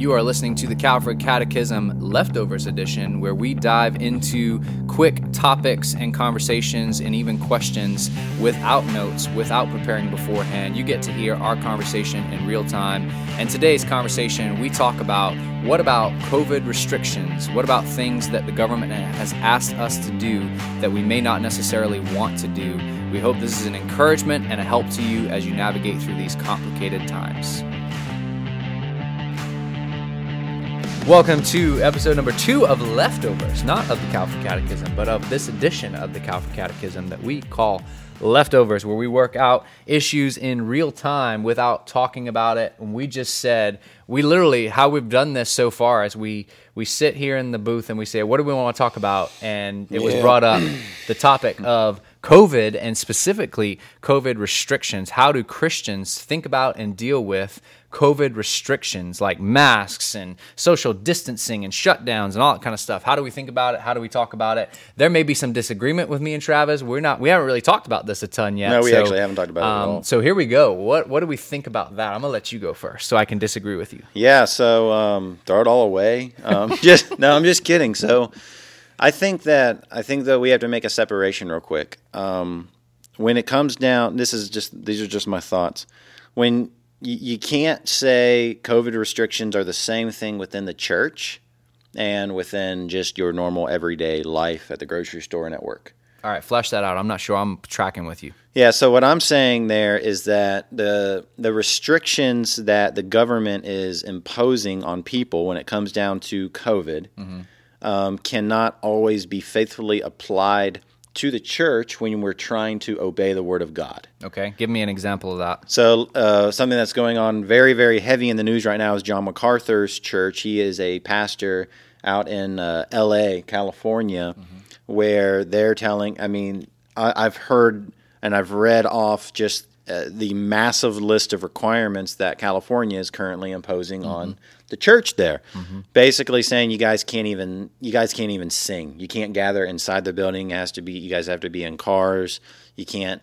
You are listening to the Calvary Catechism Leftovers Edition, where we dive into quick topics and conversations and even questions without notes, without preparing beforehand. You get to hear our conversation in real time. And today's conversation, we talk about what about COVID restrictions? What about things that the government has asked us to do that we may not necessarily want to do? We hope this is an encouragement and a help to you as you navigate through these complicated times. Welcome to episode number two of Leftovers, not of the Calvary Catechism, but of this edition of the Calvary Catechism that we call Leftovers, where we work out issues in real time without talking about it. And we just said, we literally, how we've done this so far is we, we sit here in the booth and we say, what do we want to talk about? And it was brought up the topic of COVID and specifically COVID restrictions. How do Christians think about and deal with COVID restrictions like masks and social distancing and shutdowns and all that kind of stuff? How do we think about it? How do we talk about it? There may be some disagreement with me and Travis. We're not. We haven't really talked about this a ton yet. No, we so, actually haven't talked about it at um, all. So here we go. What What do we think about that? I'm gonna let you go first, so I can disagree with you. Yeah, so um, throw it all away. Um, just no, I'm just kidding. So I think that I think that we have to make a separation real quick. Um, when it comes down, this is just these are just my thoughts. When you, you can't say COVID restrictions are the same thing within the church and within just your normal everyday life at the grocery store and at work. All right, flesh that out. I'm not sure I'm tracking with you. Yeah, so what I'm saying there is that the the restrictions that the government is imposing on people when it comes down to COVID um, cannot always be faithfully applied to the church when we're trying to obey the word of God. Okay, give me an example of that. So, uh, something that's going on very, very heavy in the news right now is John MacArthur's church. He is a pastor out in uh, L.A., California, where they're telling. I mean, I, I've heard and I've read off just uh, the massive list of requirements that California is currently imposing on the church there. Basically saying you guys can't even you guys can't even sing. You can't gather inside the building. It has to be you guys have to be in cars. You can't.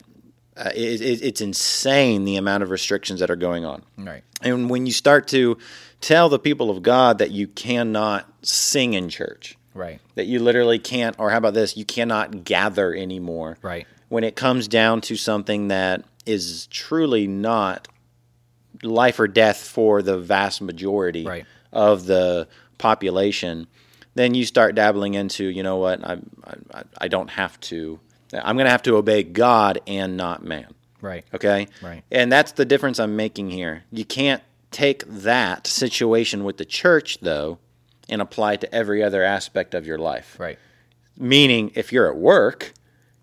Uh, it, it, it's insane the amount of restrictions that are going on. Right. And when you start to tell the people of God that you cannot sing in church, Right. that you literally can't, or how about this, you cannot gather anymore. Right. When it comes down to something that is truly not life or death for the vast majority Right. of the population, then you start dabbling into, you know what, I, I, I don't have to, I'm going to have to obey God and not man. Right. Okay. Right. And that's the difference I'm making here. You can't take that situation with the church, though, and apply it to every other aspect of your life. Right. Meaning, if you're at work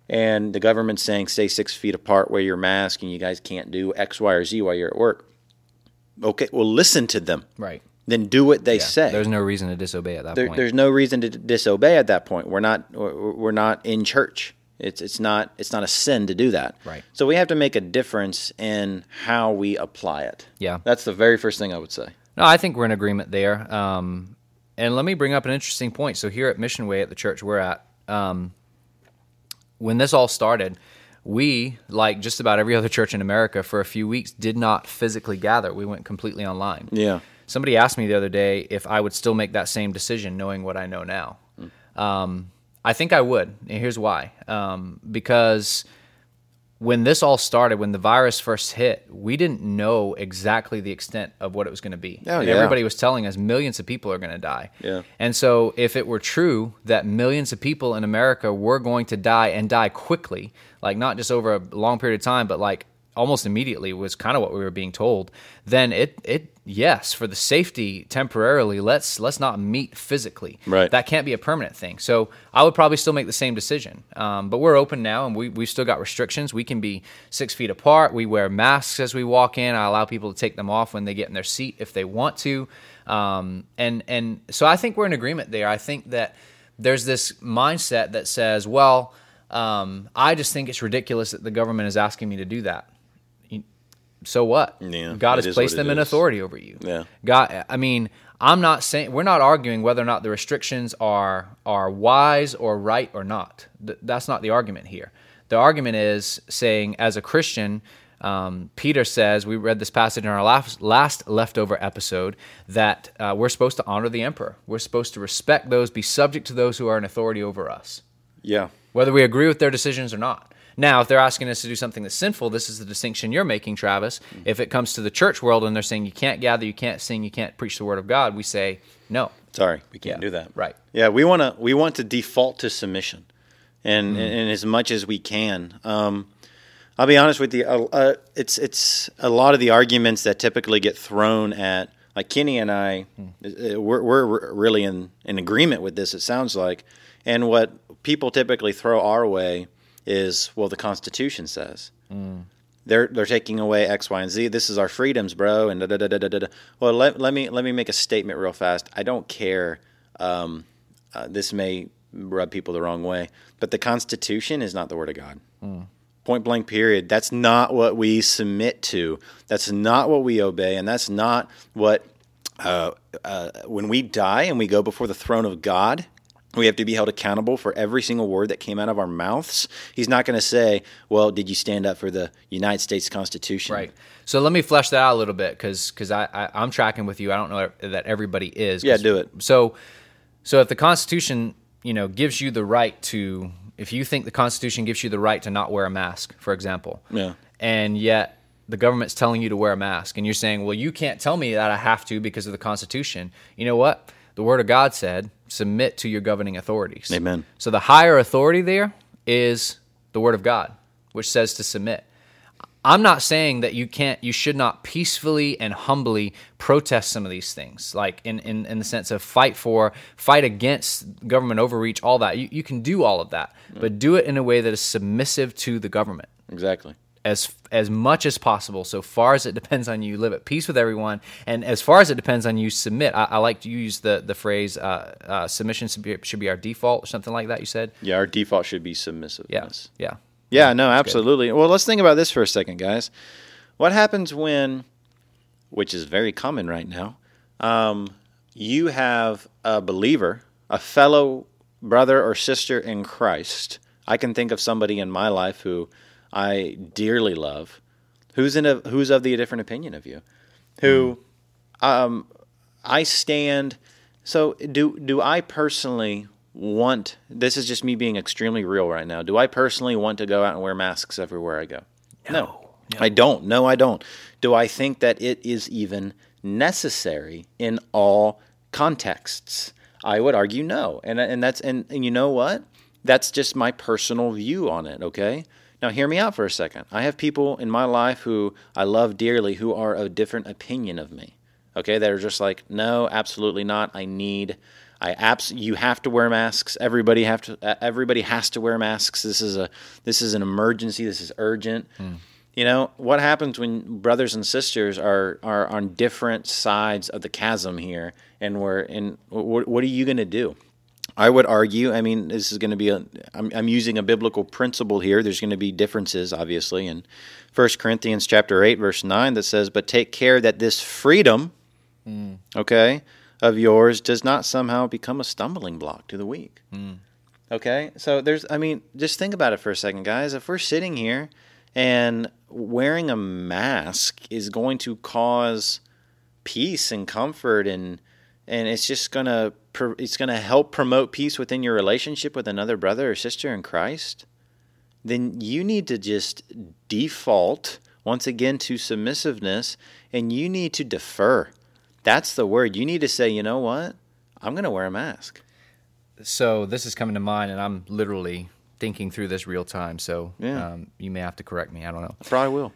and the government's saying stay six feet apart, wear your mask, and you guys can't do X, Y, or Z while you're at work, okay, well, listen to them. Right. Then do what they Yeah, say. There's no reason to disobey at that There- point. there's no reason to disobey at that point. We're not we're we're not in church. It's it's not it's not a sin to do that. Right. So we have to make a difference in how we apply it. Yeah. That's the very first thing I would say. No, I think we're in agreement there. Um, and let me bring up an interesting point. So here at Mission Way at the church we're at, um, when this all started, we, like just about every other church in America, for a few weeks did not physically gather. We went completely online. Yeah. Somebody asked me the other day if I would still make that same decision knowing what I know now. Um, I think I would. And here's why. Um, because when this all started, when the virus first hit, we didn't know exactly the extent of what it was going to be. Oh, And yeah. Everybody was telling us millions of people are going to die. Yeah. And so, if it were true that millions of people in America were going to die and die quickly, like not just over a long period of time, but like almost immediately was kind of what we were being told, then it it yes, for the safety temporarily, let's let's not meet physically. Right. That can't be a permanent thing. So I would probably still make the same decision. Um, but we're open now, and we we've still got restrictions. We can be six feet apart. We wear masks as we walk in. I allow people to take them off when they get in their seat if they want to. Um, and and so I think we're in agreement there. I think that there's this mindset that says, well, um, I just think it's ridiculous that the government is asking me to do that. So what? Yeah, God has placed them in is. authority over you. Yeah. God, I mean, I'm not saying we're not arguing whether or not the restrictions are are wise or right or not. Th- that's not the argument here. The argument is saying, as a Christian, Um, Peter says, we read this passage in our last, last leftover episode, that uh, we're supposed to honor the emperor. We're supposed to respect those, be subject to those who are in authority over us, Yeah. whether we agree with their decisions or not. Now, if they're asking us to do something that's sinful, this is the distinction you're making, Travis. If it comes to the church world and they're saying you can't gather, you can't sing, you can't preach the word of God, we say no. Sorry, we can't Yeah, do that. right. Yeah, we want to we want to default to submission, and and as much as we can. Um, I'll be honest with you. Uh, uh, it's it's a lot of the arguments that typically get thrown at like Kenny and I. uh, We're, we're really in in agreement with this. It sounds like, and what people typically throw our way is well, the Constitution says. They're they're taking away X, Y, and Z. This is our freedoms, bro. And da da da da da da. Well, let, let me let me make a statement real fast. I don't care. Um, uh, this may rub people the wrong way, but the Constitution is not the word of God. Point blank. Period. That's not what we submit to. That's not what we obey, and that's not what. Uh, uh, when we die and we go before the throne of God, we have to be held accountable for every single word that came out of our mouths. He's not going to say, "Well, did you stand up for the United States Constitution?" Right. So let me flesh that out a little bit because because I, I I'm tracking with you. I don't know that everybody is. Yeah, do it. So so if the Constitution you know gives you the right to if you think the Constitution gives you the right to not wear a mask, for example, Yeah. and yet the government's telling you to wear a mask, and you're saying, well, you can't tell me that I have to because of the Constitution. You know what? The Word of God said, submit to your governing authorities. Amen. So the higher authority there is the Word of God, which says to submit. I'm not saying that you can't, you should not peacefully and humbly protest some of these things, like in, in, in the sense of fight for, fight against government overreach, all that. You, you can do all of that, mm. but do it in a way that is submissive to the government Exactly. As as much as possible. So far as it depends on you, live at peace with everyone, and as far as it depends on you, submit. I, I like to use the the phrase uh, uh, submission should be, should be our default or something like that. You said, Yeah, our default should be submissive. yeah, yeah. Yeah, no, absolutely. Well, let's think about this for a second, guys. What happens when, which is very common right now, um, you have a believer, a fellow brother or sister in Christ? I can think of somebody in my life who I dearly love, who's in a who's of the different opinion of you, who um, I stand. So do do I personally want? This is just me being extremely real right now. Do I personally want to go out and wear masks everywhere I go? No, I don't. No, I don't. Do I think that it is even necessary in all contexts? I would argue no, and and that's and, and you know what? That's just my personal view on it. Okay. Now, hear me out for a second. I have people in my life who I love dearly who are of different opinion of me. Okay, that are just like, no, absolutely not. I need, I abs. You have to wear masks. Everybody have to. Everybody has to wear masks. This is a, this is an emergency. This is urgent. Hmm. You know what happens when brothers and sisters are are on different sides of the chasm here, and we're in. What, what are you going to do? I would argue. I mean, this is going to be a. I'm, I'm using a biblical principle here. There's going to be differences, obviously, in 1 Corinthians chapter eight, verse nine, that says, "But take care that this freedom, hmm. okay, of yours does not somehow become a stumbling block to the weak." Hmm. Okay, so there's. I mean, just think about it for a second, guys. If we're sitting here and wearing a mask is going to cause peace and comfort and and it's just gonna pr- it's gonna help promote peace within your relationship with another brother or sister in Christ, then you need to just default once again to submissiveness, and you need to defer. That's the word. You need to say, you know what, I'm gonna wear a mask. So this is coming to mind, and I'm literally thinking through this real time. So Yeah. um, you may have to correct me. I don't know. I probably will.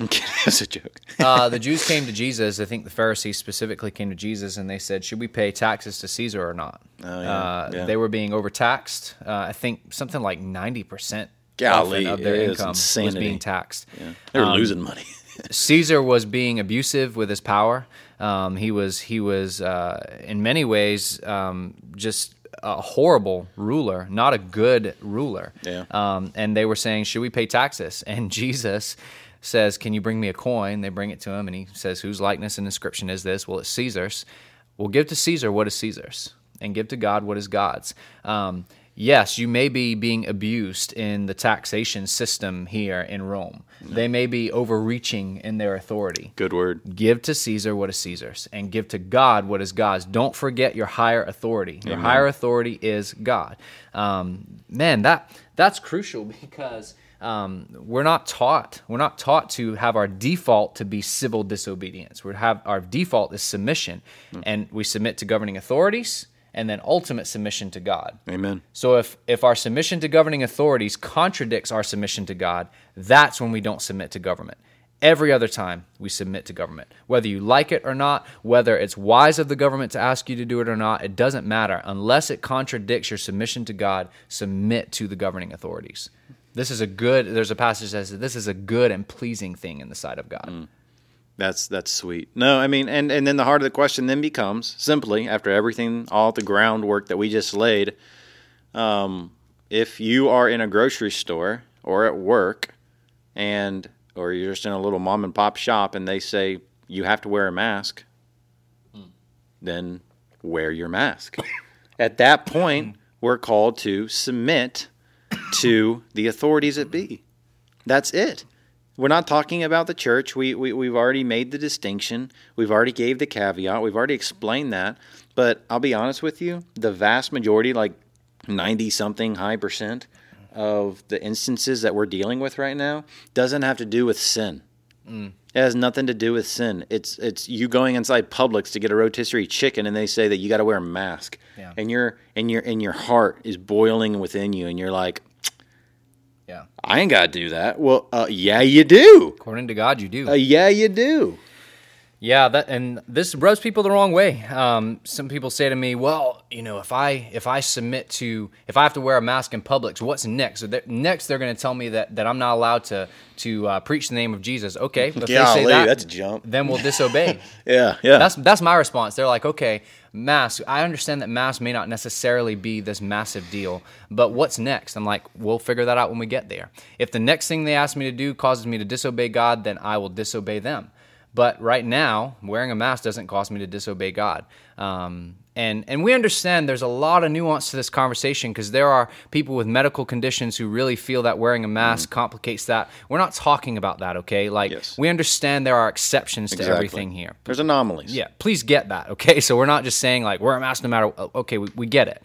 I'm kidding. That's a joke. uh, the Jews came to Jesus. I think the Pharisees specifically came to Jesus and they said, "Should we pay taxes to Caesar or not?" Oh, yeah, uh, yeah. They were being overtaxed. Uh, I think something like ninety percent Golly, of their income was being taxed. They were Um, losing money. Caesar was being abusive with his power. Um, he was he was uh, in many ways um, just a horrible ruler, not a good ruler. Yeah. Um, and they were saying, "Should we pay taxes?" And Jesus says, "Can you bring me a coin?" They bring it to him, and he says, "Whose likeness and inscription is this?" Well, it's Caesar's. Well, give to Caesar what is Caesar's, and give to God what is God's. Um, yes, you may be being abused in the taxation system here in Rome. They may be overreaching in their authority. Good word. Give to Caesar what is Caesar's and give to God what is God's. Don't forget your higher authority. Your higher authority is God. Um, man, that that's crucial because um, we're not taught we're not taught to have our default to be civil disobedience. We have our default is submission, and we submit to governing authorities, and then ultimate submission to God. Amen. So if if our submission to governing authorities contradicts our submission to God, that's when we don't submit to government. Every other time we submit to government. Whether you like it or not, whether it's wise of the government to ask you to do it or not, it doesn't matter. Unless it contradicts your submission to God, submit to the governing authorities. This is a good there's a passage that says this is a good and pleasing thing in the sight of God. That's that's sweet. No, I mean, and and then the heart of the question then becomes simply after everything, all the groundwork that we just laid. Um, if you are in a grocery store or at work, and or you're just in a little mom and pop shop, and they say you have to wear a mask, then wear your mask. At that point, we're called to submit to the authorities that be. That's it. We're not talking about the church. We, we we've already made the distinction. We've already gave the caveat. We've already explained that. But I'll be honest with you, the vast majority, like ninety something high percent of the instances that we're dealing with right now, doesn't have to do with sin. Mm. It has nothing to do with sin. It's it's you going inside Publix to get a rotisserie chicken, and they say that you got to wear a mask, Yeah. and your and your and your heart is boiling within you, and you're like, Yeah. I ain't got to do that. Well, uh, yeah, you do. According to God, you do. Uh, yeah, you do. Yeah, that and this rubs people the wrong way. Um, some people say to me, "Well, you know, if I if I submit to if I have to wear a mask in Publix, what's next?" So they're- next, they're going to tell me that that I'm not allowed to to uh, preach the name of Jesus. Okay, if they say that, that's a jump. Then we'll disobey. Yeah, yeah. that's that's my response. They're like, "Okay, mask. I understand that mask may not necessarily be this massive deal, but what's next?" I'm like, "We'll figure that out when we get there. If the next thing they ask me to do causes me to disobey God, then I will disobey them." But right now, wearing a mask doesn't cause me to disobey God. Um, and and we understand there's a lot of nuance to this conversation because there are people with medical conditions who really feel that wearing a mask mm. complicates that. We're not talking about that, okay? Like Yes. we understand there are exceptions to everything here. There's anomalies. Yeah, please get that, okay? So we're not just saying like wear a mask no matter. Okay, we, we get it.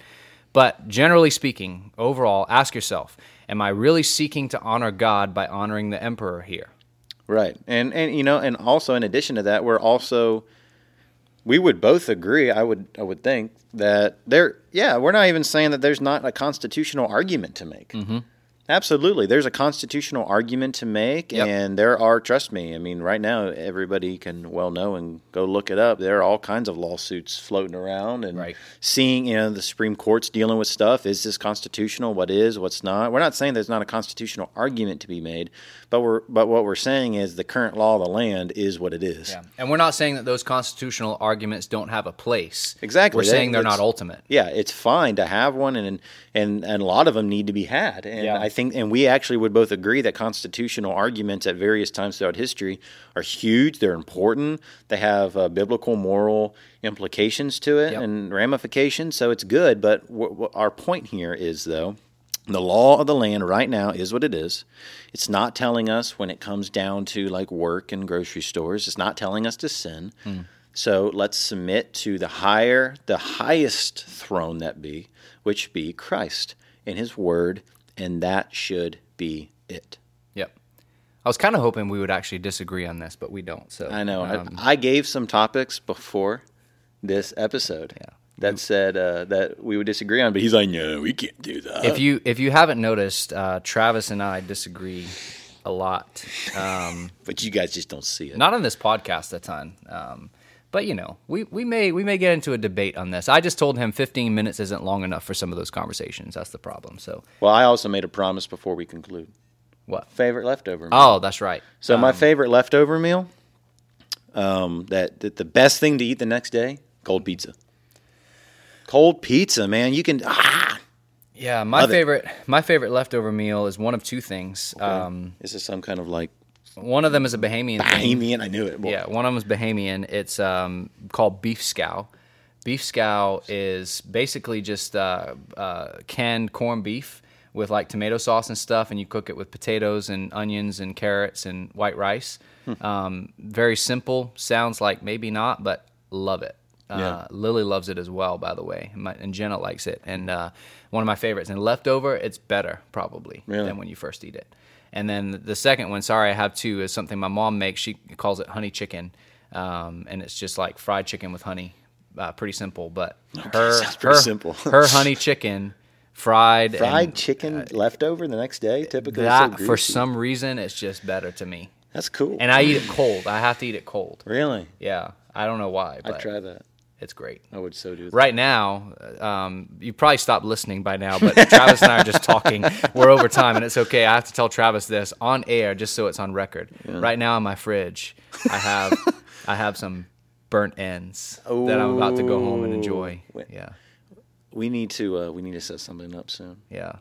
But generally speaking, overall, ask yourself: Am I really seeking to honor God by honoring the emperor here? Right. And and you know, and also in addition to that, we're also we would both agree, I would I would think that there yeah, we're not even saying that there's not a constitutional argument to make. Mm-hmm. Absolutely. There's a constitutional argument to make Yep. and there are trust me, I mean right now everybody can well know and go look it up. There are all kinds of lawsuits floating around and Right. seeing, you know, the Supreme Court's dealing with stuff. Is this constitutional? What is, what's not? We're not saying there's not a constitutional argument to be made, but we're but what we're saying is the current law of the land is what it is. Yeah, and we're not saying that those constitutional arguments don't have a place. Exactly. We're That- saying they're not ultimate. Yeah, it's fine to have one, and and and a lot of them need to be had. And Yeah. I think, and we actually would both agree that constitutional arguments at various times throughout history are huge. They're important. They have uh, biblical, moral implications to it Yep. and ramifications. So it's good. But w- w- our point here is though. The law of the land right now is what it is. It's not telling us when it comes down to like work and grocery stores. It's not telling us to sin. So let's submit to the higher, the highest throne that be, which be Christ in His Word, and that should be it. Yep. I was kind of hoping we would actually disagree on this, but we don't. So I know. um, I, I gave some topics before this episode. Yeah. That said uh, that we would disagree on, but he's like, no, we can't do that. if you if you haven't noticed, uh, Travis and I disagree a lot. Um, but you guys just don't see it. not on this podcast a ton. Um, but you know, we, we may we may get into a debate on this. I just told him 15 minutes isn't long enough for some of those conversations. That's the problem. So Well, I also made a promise before we conclude. what? Favorite leftover meal. Oh, that's right. So my Um, favorite leftover meal, um, that, that the best thing to eat the next day, cold pizza. Cold pizza, man. You can ah. yeah, my Love it. favorite my favorite leftover meal is one of two things. Um, this is some kind of like one of them is a Bahamian thing. Bahamian. I knew it. Yeah, one of them is Bahamian. It's um, called beef scow. beef scow is basically just uh, uh, canned corned beef with like tomato sauce and stuff, and you cook it with potatoes and onions and carrots and white rice. Hmm. Um, very simple. Sounds like maybe not, but love it. Uh, Yeah. Lily loves it as well, by the way, and, my, and Jenna likes it. And uh, one of my favorites. And leftover, it's better probably Really? than when you first eat it. And then the second one, sorry, I have two, is something my mom makes. She calls it honey chicken, um, and it's just like fried chicken with honey. Uh, pretty simple, but her pretty her, simple. her honey chicken fried Fried and chicken leftover the next day, typically. so that for some reason it's just better to me. That's cool. And I eat it cold. I have to eat it cold. really, Yeah, I don't know why, I'd try that. It's great. I would so do that. Right now, um, you probably stopped listening by now, but Travis and I are just talking. We're over time, and it's okay. I have to tell Travis this on air, just so it's on record. Right now, in my fridge, I have I have some burnt ends that I'm about to go home and enjoy. Ooh. Yeah, We need to uh, we need to set something up soon. yeah.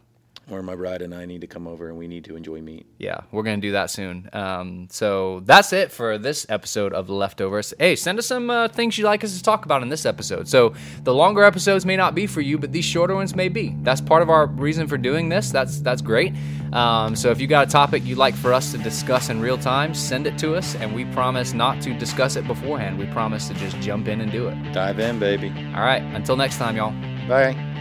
Or my bride and I need to come over and we need to enjoy meat. Yeah, we're gonna do that soon. Um, so that's it for this episode of leftovers. Hey, send us some uh, things you'd like us to talk about in this episode. So the longer episodes may not be for you, but these shorter ones may be. That's part of our reason for doing this. That's that's great. Um, so if you got a topic you'd like for us to discuss in real time, send it to us, and we promise not to discuss it beforehand. We promise to just jump in and do it. Dive in, baby. All right. Until next time, y'all. Bye.